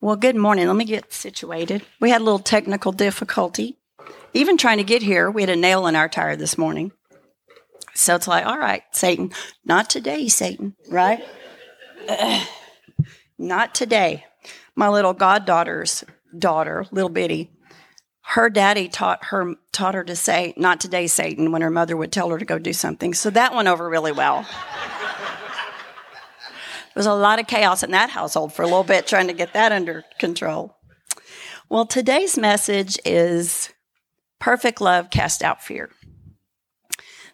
Well, good morning. Let me get situated. We had a little technical difficulty. Even trying to get here, we had a nail in our tire this morning. So it's like, all right, Satan, not today, Satan, right? Ugh. not today. My little goddaughter's daughter, little bitty, her daddy taught her taught her to say, "Not today, Satan," when her mother would tell her to go do something. So that went over really well. Was a lot of chaos in that household for a little bit trying to get that under control. Well, today's message is perfect love cast out fear.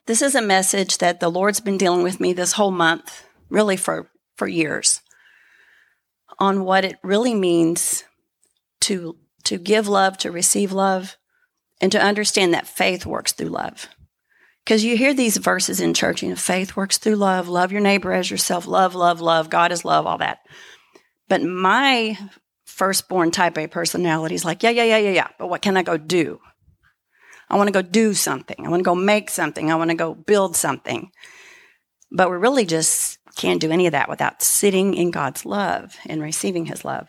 This is a message that the Lord's been dealing with me this whole month, really for, for years, on what it really means to, to give love, to receive love, and to understand that faith works through love. Because you hear these verses in church, you know, faith works through love, love your neighbor as yourself, love, love, love, God is love, all that. But my firstborn type A personality is like, yeah, yeah, yeah, yeah, yeah, but what can I go do? I want to go do something. I want to go make something. I want to go build something. But we really just can't do any of that without sitting in God's love and receiving his love.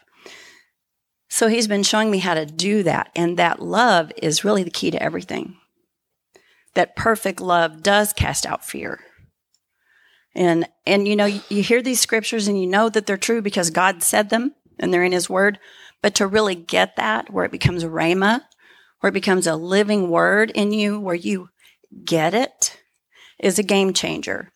So he's been showing me how to do that. And that love is really the key to everything that perfect love does cast out fear. And and you know you hear these scriptures and you know that they're true because God said them and they're in his word, but to really get that where it becomes rhema, where it becomes a living word in you where you get it is a game changer.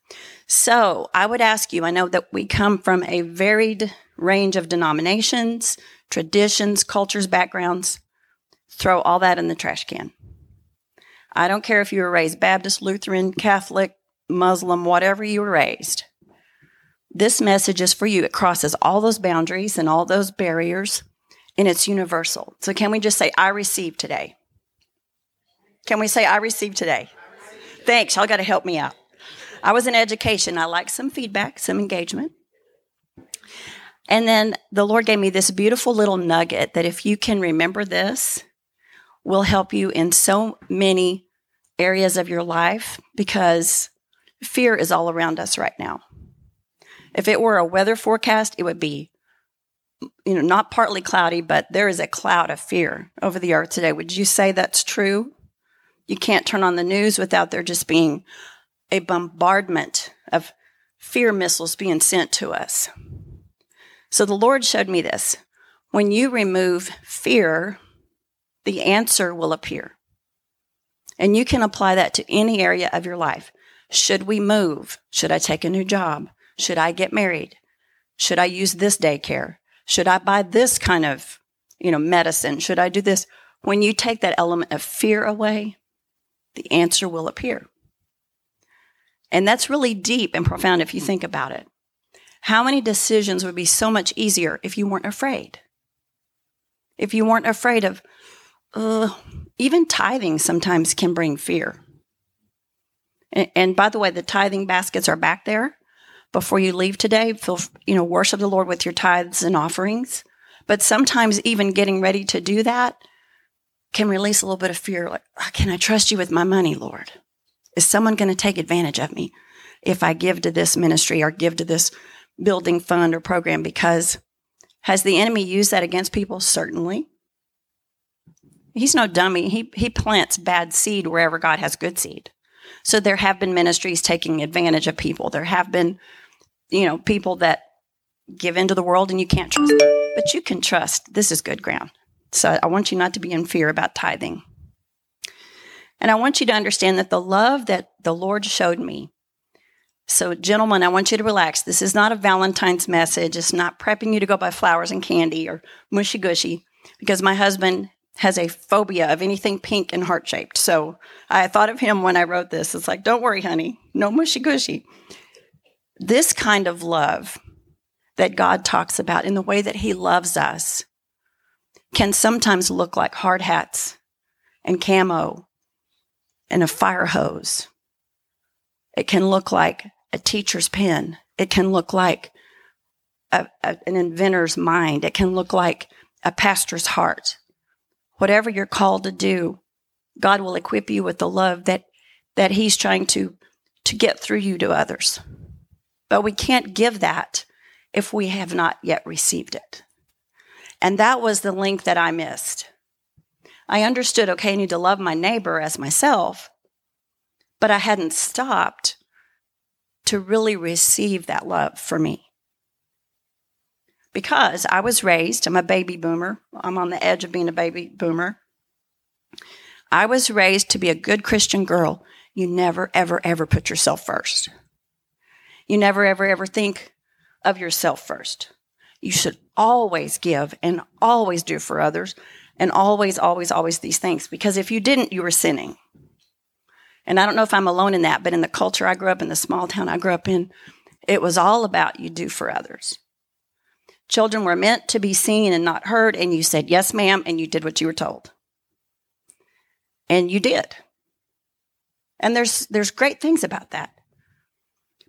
So, I would ask you, I know that we come from a varied range of denominations, traditions, cultures, backgrounds. Throw all that in the trash can. I don't care if you were raised Baptist, Lutheran, Catholic, Muslim, whatever you were raised. This message is for you. It crosses all those boundaries and all those barriers, and it's universal. So, can we just say, I receive today? Can we say, I receive today? Thanks. Y'all got to help me out. I was in education. I like some feedback, some engagement. And then the Lord gave me this beautiful little nugget that if you can remember this, will help you in so many areas of your life because fear is all around us right now. If it were a weather forecast, it would be you know not partly cloudy, but there is a cloud of fear over the earth today. Would you say that's true? You can't turn on the news without there just being a bombardment of fear missiles being sent to us. So the Lord showed me this. When you remove fear the answer will appear. And you can apply that to any area of your life. Should we move? Should I take a new job? Should I get married? Should I use this daycare? Should I buy this kind of, you know, medicine? Should I do this? When you take that element of fear away, the answer will appear. And that's really deep and profound if you think about it. How many decisions would be so much easier if you weren't afraid? If you weren't afraid of, uh, even tithing sometimes can bring fear. And, and, by the way, the tithing baskets are back there. Before you leave today, feel you know worship the Lord with your tithes and offerings. But sometimes even getting ready to do that can release a little bit of fear. Like, ah, can I trust you with my money, Lord? Is someone going to take advantage of me if I give to this ministry or give to this building fund or program? Because has the enemy used that against people? Certainly. He's no dummy. He, he plants bad seed wherever God has good seed. So there have been ministries taking advantage of people. There have been, you know, people that give into the world and you can't trust them. But you can trust this is good ground. So I want you not to be in fear about tithing. And I want you to understand that the love that the Lord showed me. So, gentlemen, I want you to relax. This is not a Valentine's message. It's not prepping you to go buy flowers and candy or mushy gushy because my husband has a phobia of anything pink and heart shaped. So I thought of him when I wrote this. It's like, don't worry, honey, no mushy gushy. This kind of love that God talks about in the way that He loves us can sometimes look like hard hats and camo and a fire hose. It can look like a teacher's pen. It can look like a, a, an inventor's mind. It can look like a pastor's heart whatever you're called to do, God will equip you with the love that that He's trying to to get through you to others. But we can't give that if we have not yet received it. And that was the link that I missed. I understood, okay, I need to love my neighbor as myself, but I hadn't stopped to really receive that love for me. Because I was raised, I'm a baby boomer, I'm on the edge of being a baby boomer. I was raised to be a good Christian girl. You never, ever, ever put yourself first. You never, ever, ever think of yourself first. You should always give and always do for others and always, always, always these things. Because if you didn't, you were sinning. And I don't know if I'm alone in that, but in the culture I grew up in, the small town I grew up in, it was all about you do for others. Children were meant to be seen and not heard, and you said, Yes, ma'am, and you did what you were told. And you did. And there's, there's great things about that.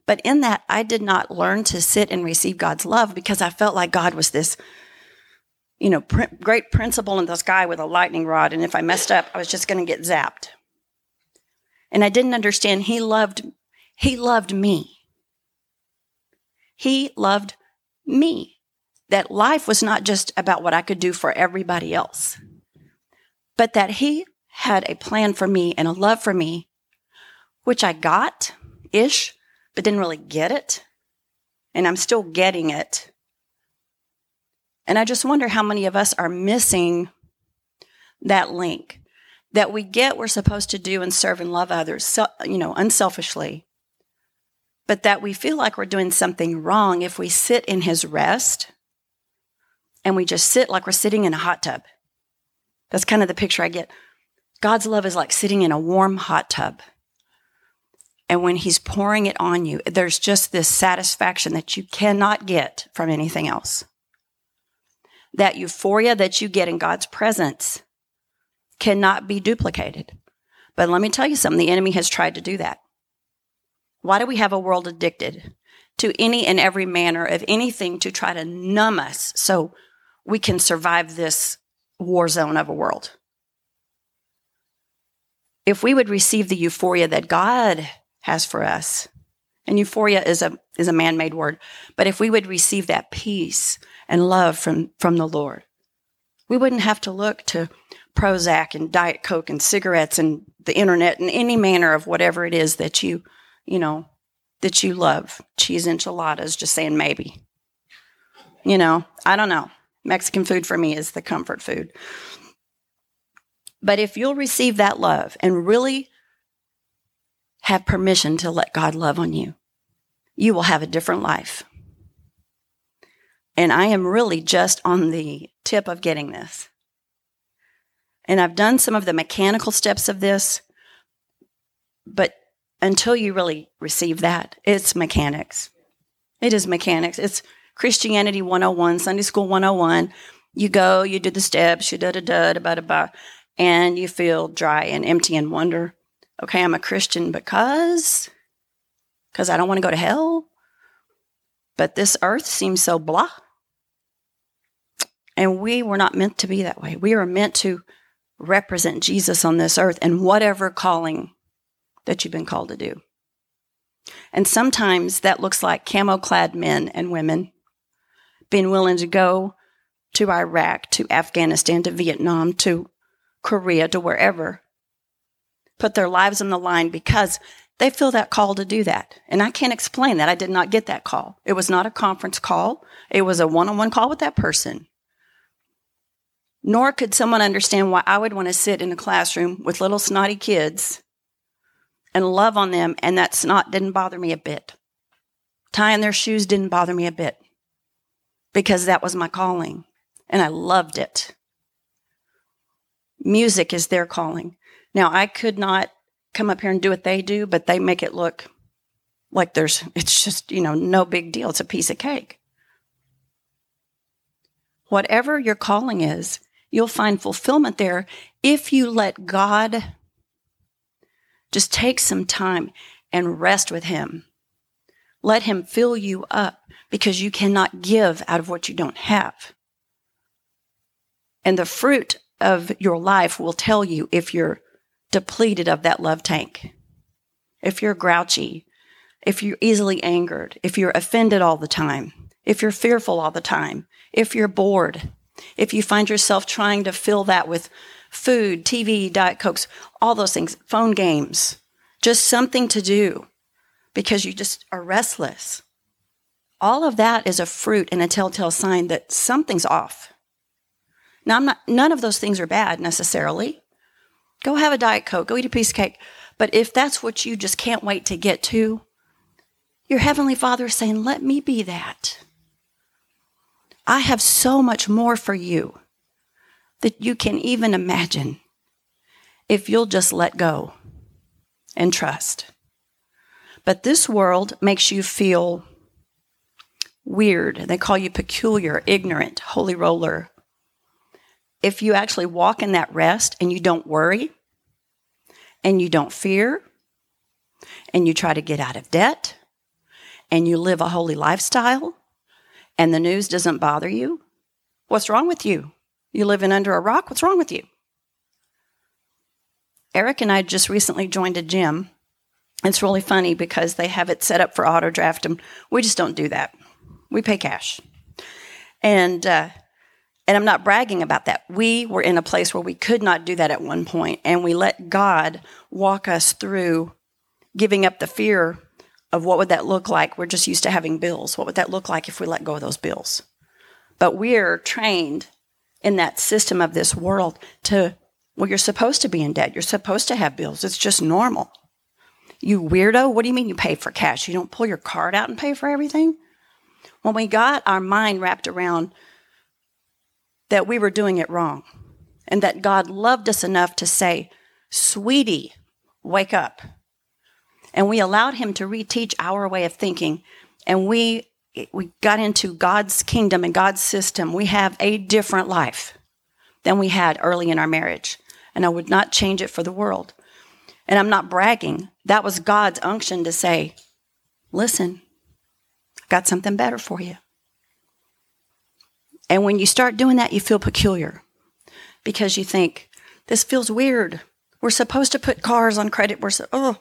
But in that, I did not learn to sit and receive God's love because I felt like God was this, you know, pr- great principal in the sky with a lightning rod. And if I messed up, I was just going to get zapped. And I didn't understand He loved, He loved me. He loved me. That life was not just about what I could do for everybody else, but that He had a plan for me and a love for me, which I got ish, but didn't really get it. And I'm still getting it. And I just wonder how many of us are missing that link that we get we're supposed to do and serve and love others, so, you know, unselfishly, but that we feel like we're doing something wrong if we sit in his rest and we just sit like we're sitting in a hot tub. That's kind of the picture I get. God's love is like sitting in a warm hot tub. And when He's pouring it on you, there's just this satisfaction that you cannot get from anything else. That euphoria that you get in God's presence cannot be duplicated. But let me tell you something the enemy has tried to do that. Why do we have a world addicted to any and every manner of anything to try to numb us so we can survive this war zone of a world? if we would receive the euphoria that God has for us, and euphoria is a is a man-made word, but if we would receive that peace and love from from the Lord, we wouldn't have to look to Prozac and Diet Coke and cigarettes and the internet and any manner of whatever it is that you, you know, that you love. Cheese enchiladas, just saying maybe. You know, I don't know. Mexican food for me is the comfort food. But if you'll receive that love and really have permission to let God love on you, you will have a different life. And I am really just on the tip of getting this. And I've done some of the mechanical steps of this, but until you really receive that, it's mechanics. It is mechanics. It's Christianity 101, Sunday School 101. You go, you do the steps, you da da da da da da and you feel dry and empty and wonder, okay, I'm a Christian because because I don't want to go to hell. But this earth seems so blah. And we were not meant to be that way. We are meant to represent Jesus on this earth and whatever calling that you've been called to do. And sometimes that looks like camo clad men and women being willing to go to Iraq, to Afghanistan, to Vietnam, to Korea to wherever, put their lives on the line because they feel that call to do that. And I can't explain that. I did not get that call. It was not a conference call. It was a one-on-one call with that person. Nor could someone understand why I would want to sit in a classroom with little snotty kids and love on them and that snot didn't bother me a bit. Tying their shoes didn't bother me a bit because that was my calling and I loved it. Music is their calling. Now, I could not come up here and do what they do, but they make it look like there's, it's just, you know, no big deal. It's a piece of cake. Whatever your calling is, you'll find fulfillment there if you let God just take some time and rest with Him. Let Him fill you up because you cannot give out of what you don't have. And the fruit of your life will tell you if you're depleted of that love tank, if you're grouchy, if you're easily angered, if you're offended all the time, if you're fearful all the time, if you're bored, If you find yourself trying to fill that with food, TV, Diet Cokes, all those things, phone games, just something to do because you just are restless. All of that is a fruit and a telltale sign that something's off. Now, I'm not, none of those things are bad necessarily. Go have a Diet Coke, go eat a piece of cake. But if that's what you just can't wait to get to, your Heavenly Father is saying, Let me be that. I have so much more for you that you can even imagine if you'll just let go and trust. But this world makes you feel weird. They call you peculiar, ignorant, holy roller. If you actually walk in that rest and you don't worry and you don't fear and you try to get out of debt and you live a holy lifestyle and the news doesn't bother you, what's wrong with you? You living under a rock? What's wrong with you? Eric and I just recently joined a gym. It's really funny because they have it set up for auto draft, and we just don't do that. We pay cash. And uh, and I'm not bragging about that. We were in a place where we could not do that at one point, and we let God walk us through giving up the fear of what would that look like. We're just used to having bills. What would that look like if we let go of those bills? But we're trained in that system of this world to, well, you're supposed to be in debt. You're supposed to have bills. It's just normal. You weirdo, what do you mean you pay for cash? You don't pull your card out and pay for everything? When we got our mind wrapped around that we were doing it wrong and that God loved us enough to say, Sweetie, wake up. And we allowed Him to reteach our way of thinking. And we we got into God's kingdom and God's system, we have a different life than we had early in our marriage. And I would not change it for the world. And I'm not bragging. That was God's unction to say, listen, got something better for you. And when you start doing that, you feel peculiar because you think, this feels weird. We're supposed to put cars on credit. We're so, oh,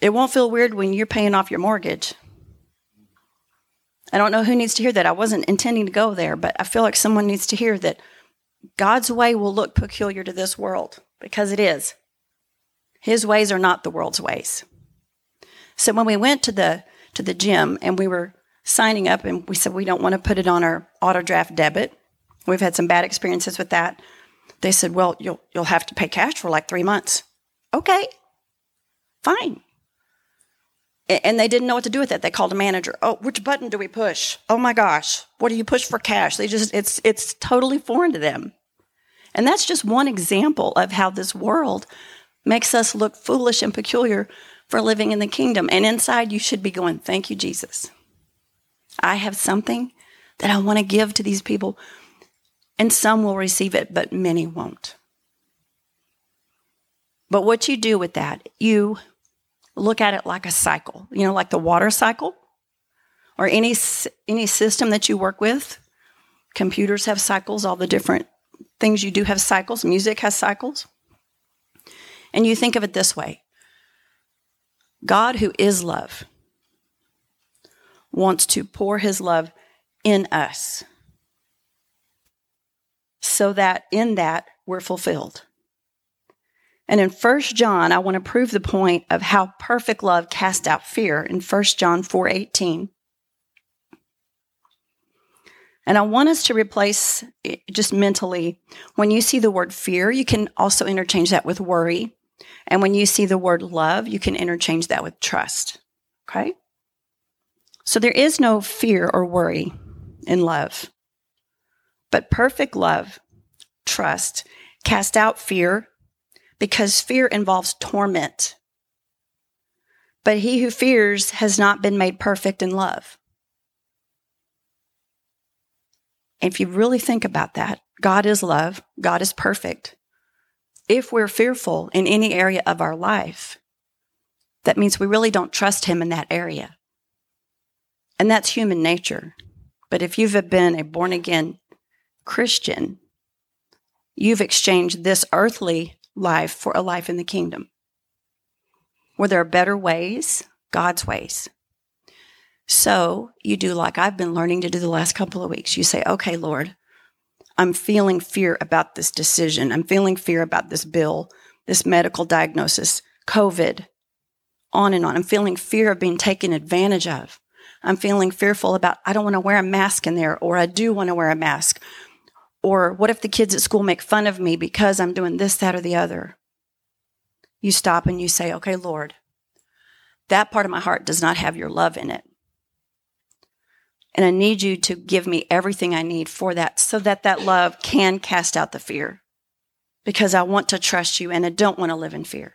it won't feel weird when you're paying off your mortgage. I don't know who needs to hear that. I wasn't intending to go there, but I feel like someone needs to hear that God's way will look peculiar to this world because it is. His ways are not the world's ways. So when we went to the to the gym and we were signing up and we said we don't want to put it on our auto draft debit. We've had some bad experiences with that. They said, "Well, you'll you'll have to pay cash for like 3 months." Okay. Fine and they didn't know what to do with it. They called a manager. Oh, which button do we push? Oh my gosh, what do you push for cash? They just it's it's totally foreign to them. And that's just one example of how this world makes us look foolish and peculiar for living in the kingdom. And inside you should be going, "Thank you, Jesus. I have something that I want to give to these people." And some will receive it, but many won't. But what you do with that, you look at it like a cycle, you know, like the water cycle or any any system that you work with. Computers have cycles, all the different things you do have cycles, music has cycles. And you think of it this way. God who is love wants to pour his love in us so that in that we're fulfilled. And in 1 John, I want to prove the point of how perfect love casts out fear in 1 John 4:18. And I want us to replace just mentally when you see the word fear, you can also interchange that with worry. And when you see the word love, you can interchange that with trust. Okay? So there is no fear or worry in love. But perfect love, trust, cast out fear because fear involves torment. But he who fears has not been made perfect in love. If you really think about that, God is love, God is perfect. If we're fearful in any area of our life, that means we really don't trust Him in that area. And that's human nature. But if you've been a born again Christian, you've exchanged this earthly life for a life in the kingdom. Where there are better ways, God's ways. So you do like I've been learning to do the last couple of weeks. You say, okay, Lord, I'm feeling fear about this decision. I'm feeling fear about this bill, this medical diagnosis, COVID, on and on. I'm feeling fear of being taken advantage of. I'm feeling fearful about, I don't want to wear a mask in there, or I do want to wear a mask. Or what if the kids at school make fun of me because I'm doing this, that, or the other? You stop and you say, okay, Lord, that part of my heart does not have your love in it. And I need you to give me everything I need for that so that that love can cast out the fear because I want to trust you and I don't want to live in fear.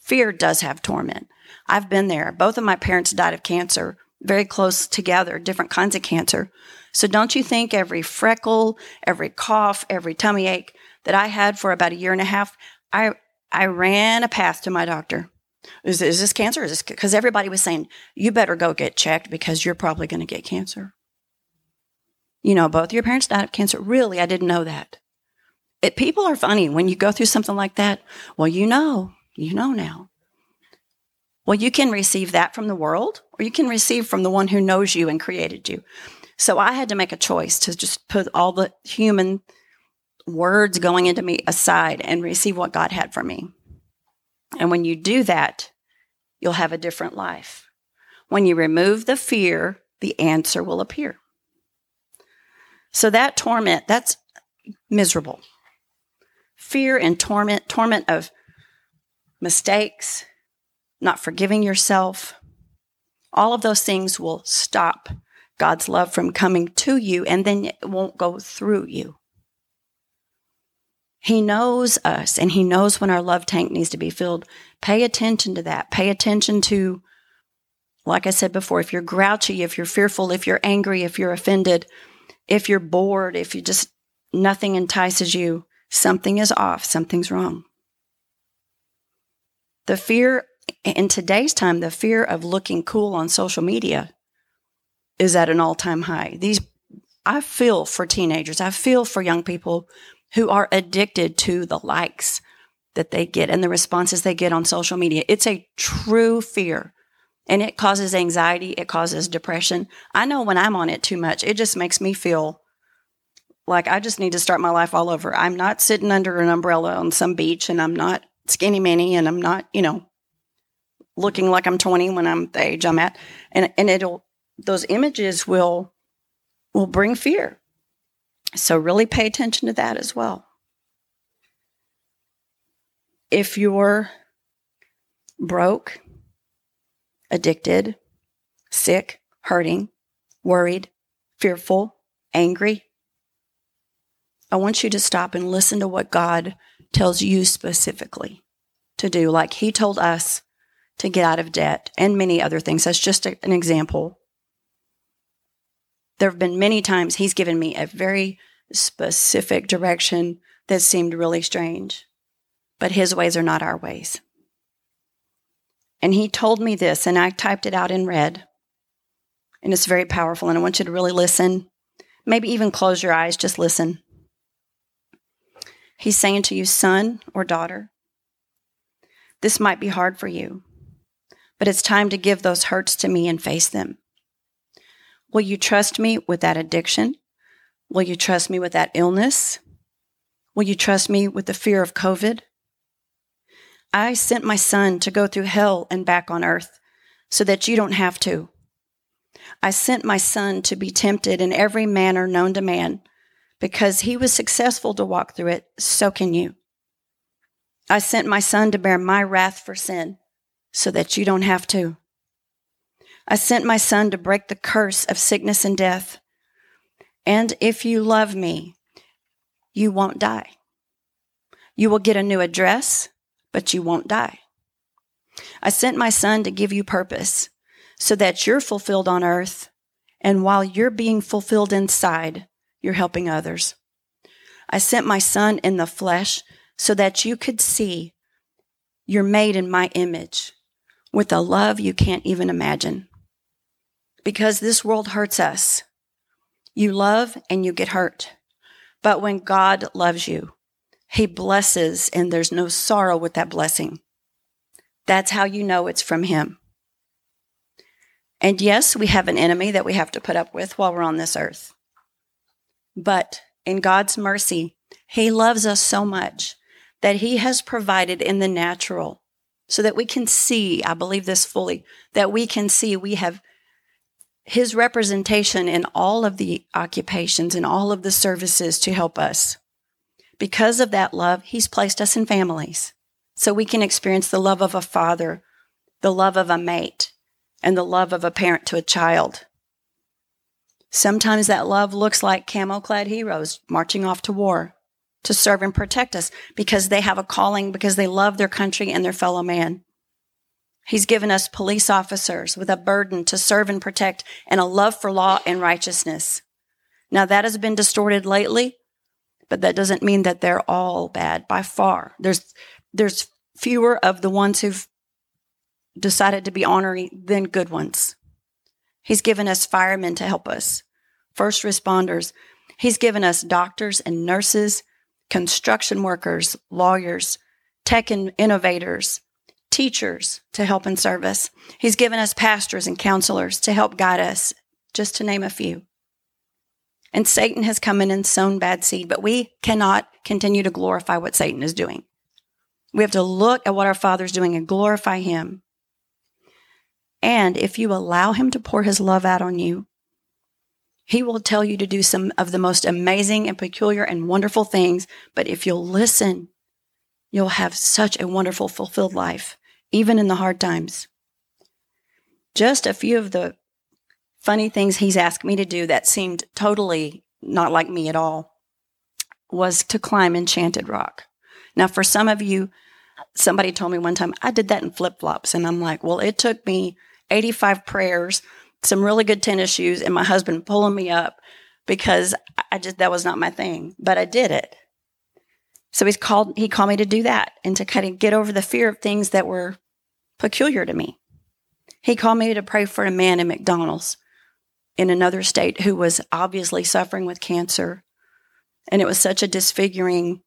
Fear does have torment. I've been there. Both of my parents died of cancer, very close together, different kinds of cancer. So don't you think every freckle, every cough, every tummy ache that I had for about a year and a half, I, I ran a path to my doctor. Is, is this cancer? Is this because everybody was saying you better go get checked because you're probably going to get cancer. You know, both your parents died of cancer. Really, I didn't know that. It, people are funny when you go through something like that. Well, you know, you know now. Well, you can receive that from the world, or you can receive from the one who knows you and created you. So I had to make a choice to just put all the human words going into me aside and receive what God had for me. And when you do that, you'll have a different life. When you remove the fear, the answer will appear. So that torment, that's miserable. Fear and torment, torment of mistakes, not forgiving yourself, all of those things will stop God's love from coming to you and then it won't go through you. He knows us and He knows when our love tank needs to be filled. Pay attention to that. Pay attention to, like I said before, if you're grouchy, if you're fearful, if you're angry, if you're offended, if you're bored, if you just, nothing entices you, something is off, something's wrong. The fear in today's time, the fear of looking cool on social media is at an all time high. These, I feel for teenagers, I feel for young people who are addicted to the likes that they get and the responses they get on social media. It's a true fear and it causes anxiety. It causes depression. I know when I'm on it too much, it just makes me feel like I just need to start my life all over. I'm not sitting under an umbrella on some beach and I'm not skinny mini and I'm not, you know, looking like I'm 20 when I'm the age I'm at. And, and it'll, those images will, will bring fear. So, really pay attention to that as well. If you're broke, addicted, sick, hurting, worried, fearful, angry, I want you to stop and listen to what God tells you specifically to do. Like He told us to get out of debt and many other things. That's just a, an example there have been many times he's given me a very specific direction that seemed really strange, but his ways are not our ways. And he told me this, and I typed it out in red. And it's very powerful, and I want you to really listen. Maybe even close your eyes, just listen. He's saying to you, son or daughter, this might be hard for you, but it's time to give those hurts to me and face them. Will you trust me with that addiction? Will you trust me with that illness? Will you trust me with the fear of COVID? I sent my son to go through hell and back on earth so that you don't have to. I sent my son to be tempted in every manner known to man because he was successful to walk through it. So can you. I sent my son to bear my wrath for sin so that you don't have to. I sent my son to break the curse of sickness and death. And if you love me, you won't die. You will get a new address, but you won't die. I sent my son to give you purpose so that you're fulfilled on earth. And while you're being fulfilled inside, you're helping others. I sent my son in the flesh so that you could see you're made in my image with a love you can't even imagine because this world hurts us. You love and you get hurt. But when God loves you, he blesses and there's no sorrow with that blessing. That's how you know it's from him. And yes, we have an enemy that we have to put up with while we're on this earth. But in God's mercy, He loves us so much that He has provided in the natural so that we can see, I believe this fully, that we can see we have His representation in all of the occupations and all of the services to help us. Because of that love, He's placed us in families so we can experience the love of a father, the love of a mate, and the love of a parent to a child. Sometimes that love looks like camo clad heroes marching off to war to serve and protect us because they have a calling, because they love their country and their fellow man. He's given us police officers with a burden to serve and protect and a love for law and righteousness. Now, that has been distorted lately, but that doesn't mean that they're all bad by far. There's, there's fewer of the ones who've decided to be honoring than good ones. He's given us firemen to help us, first responders. He's given us doctors and nurses, construction workers, lawyers, tech innovators, teachers to help and serve us. He's given us pastors and counselors to help guide us, just to name a few. And Satan has come in and sown bad seed, but we cannot continue to glorify what Satan is doing. We have to look at what our Father's doing and glorify Him. And if you allow Him to pour His love out on you, He will tell you to do some of the most amazing and peculiar and wonderful things. But if you'll listen, you'll have such a wonderful, fulfilled life, even in the hard times. Just a few of the funny things He's asked me to do that seemed totally not like me at all was to climb Enchanted Rock. Now, for some of you, somebody told me one time, I did that in flip flops. And I'm like, well, it took me 85 prayers, some really good tennis shoes, and my husband pulling me up because I just, that was not my thing, but I did it. So he's called, he called me to do that and to kind of get over the fear of things that were peculiar to me. He called me to pray for a man in McDonald's in another state who was obviously suffering with cancer. And it was such a disfiguring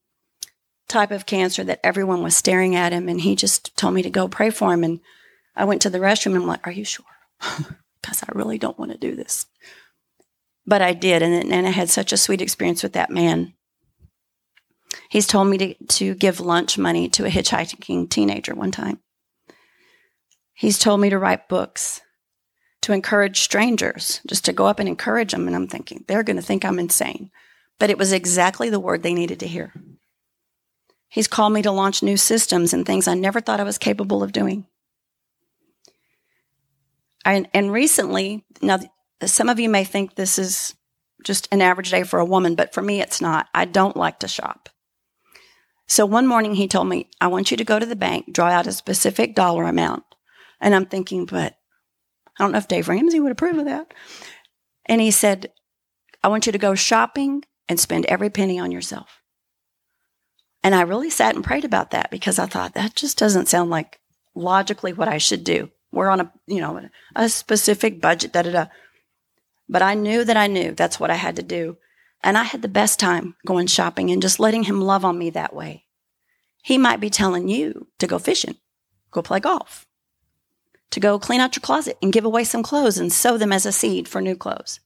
type of cancer that everyone was staring at him. And he just told me to go pray for him. And I went to the restroom and I'm like, Are you sure? Because I really don't want to do this. But I did. And, and I had such a sweet experience with that man. He's told me to, to give lunch money to a hitchhiking teenager one time. He's told me to write books, to encourage strangers, just to go up and encourage them. And I'm thinking, they're going to think I'm insane. But it was exactly the word they needed to hear. He's called me to launch new systems and things I never thought I was capable of doing. I, and recently, now some of you may think this is just an average day for a woman, but for me, it's not. I don't like to shop. So one morning he told me, I want you to go to the bank, draw out a specific dollar amount. And I'm thinking, but I don't know if Dave Ramsey would approve of that. And he said, I want you to go shopping and spend every penny on yourself. And I really sat and prayed about that because I thought that just doesn't sound like logically what I should do. We're on a, you know, a specific budget, da da da. But I knew that I knew that's what I had to do. And I had the best time going shopping and just letting him love on me that way. He might be telling you to go fishing, go play golf, to go clean out your closet and give away some clothes and sow them as a seed for new clothes.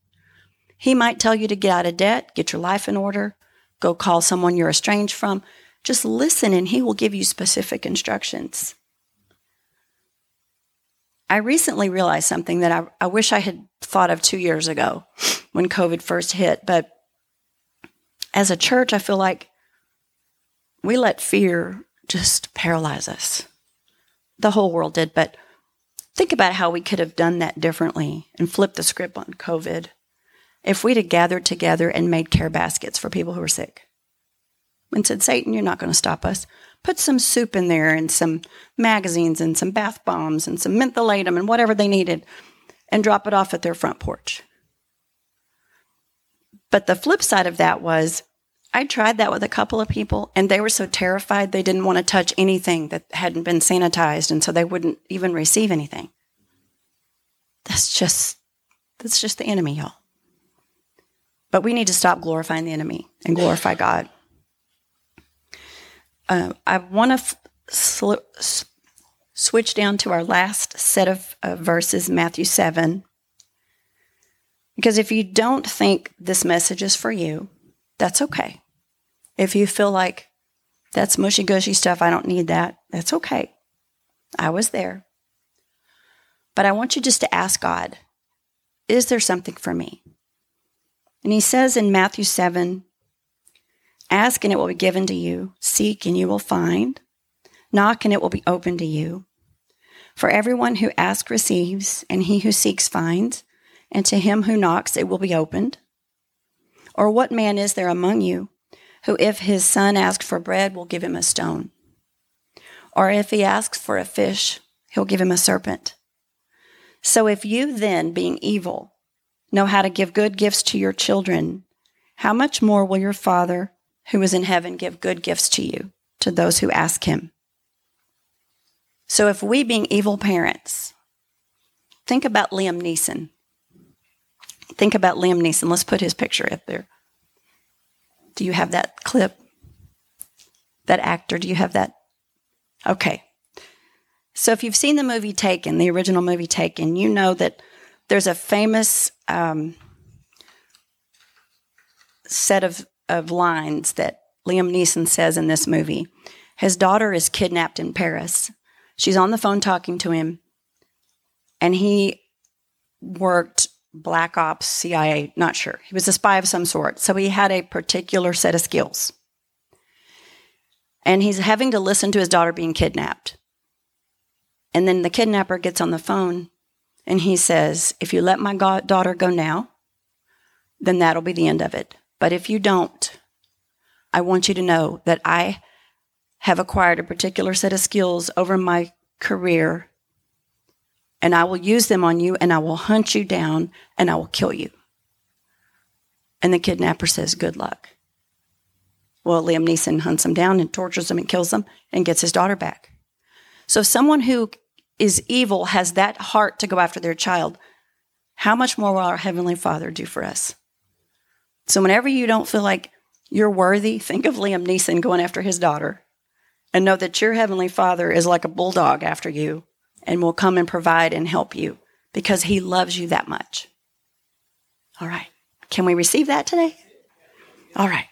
He might tell you to get out of debt, get your life in order, go call someone you're estranged from. Just listen and he will give you specific instructions. I recently realized something that I, I wish I had thought of two years ago when COVID first hit. But as a church, I feel like we let fear just paralyze us. The whole world did. But think about how we could have done that differently and flipped the script on COVID if we'd have gathered together and made care baskets for people who were sick and said, Satan, you're not going to stop us put some soup in there and some magazines and some bath bombs and some mentholatum and whatever they needed and drop it off at their front porch. But the flip side of that was I tried that with a couple of people and they were so terrified they didn't want to touch anything that hadn't been sanitized and so they wouldn't even receive anything. That's just that's just the enemy, y'all. But we need to stop glorifying the enemy and glorify God uh, I want to f- sl- s- switch down to our last set of uh, verses, Matthew 7. Because if you don't think this message is for you, That's okay. If you feel like that's mushy gushy stuff, I don't need that, that's okay. I was there. But I want you just to ask God, is there something for me? And he says in Matthew 7 Ask and it will be given to you, seek and you will find, knock and it will be open to you. For everyone who asks receives, and he who seeks finds, and to him who knocks it will be opened. Or what man is there among you who, if his son asks for bread, will give him a stone? Or if he asks for a fish, he'll give him a serpent? So if you then, being evil, know how to give good gifts to your children, how much more will your Father who is in heaven give good gifts to you, to those who ask him? So if we, being evil parents, think about Liam Neeson. Think about Liam Neeson. Let's put his picture up there. Do you have that clip? That actor, do you have that? Okay. So if you've seen the movie Taken, the original movie Taken, you know that there's a famous um, set of, of lines that Liam Neeson says in this movie. His daughter is kidnapped in Paris. She's on the phone talking to him, and he worked Black Ops, CIA, not sure. He was a spy of some sort. So he had a particular set of skills. And he's having to listen to his daughter being kidnapped. And then the kidnapper gets on the phone and he says, If you let my daughter go now, then that'll be the end of it. But if you don't, I want you to know that I have acquired a particular set of skills over my career, and I will use them on you, and I will hunt you down, and I will kill you. And the kidnapper says, Good luck. Well, Liam Neeson hunts him down and tortures him and kills him and gets his daughter back. So, someone who is evil has that heart to go after their child, how much more will our Heavenly Father do for us? So, whenever you don't feel like you're worthy, think of Liam Neeson going after his daughter and know that your Heavenly Father is like a bulldog after you and will come and provide and help you because He loves you that much. All right. Can we receive that today? All right.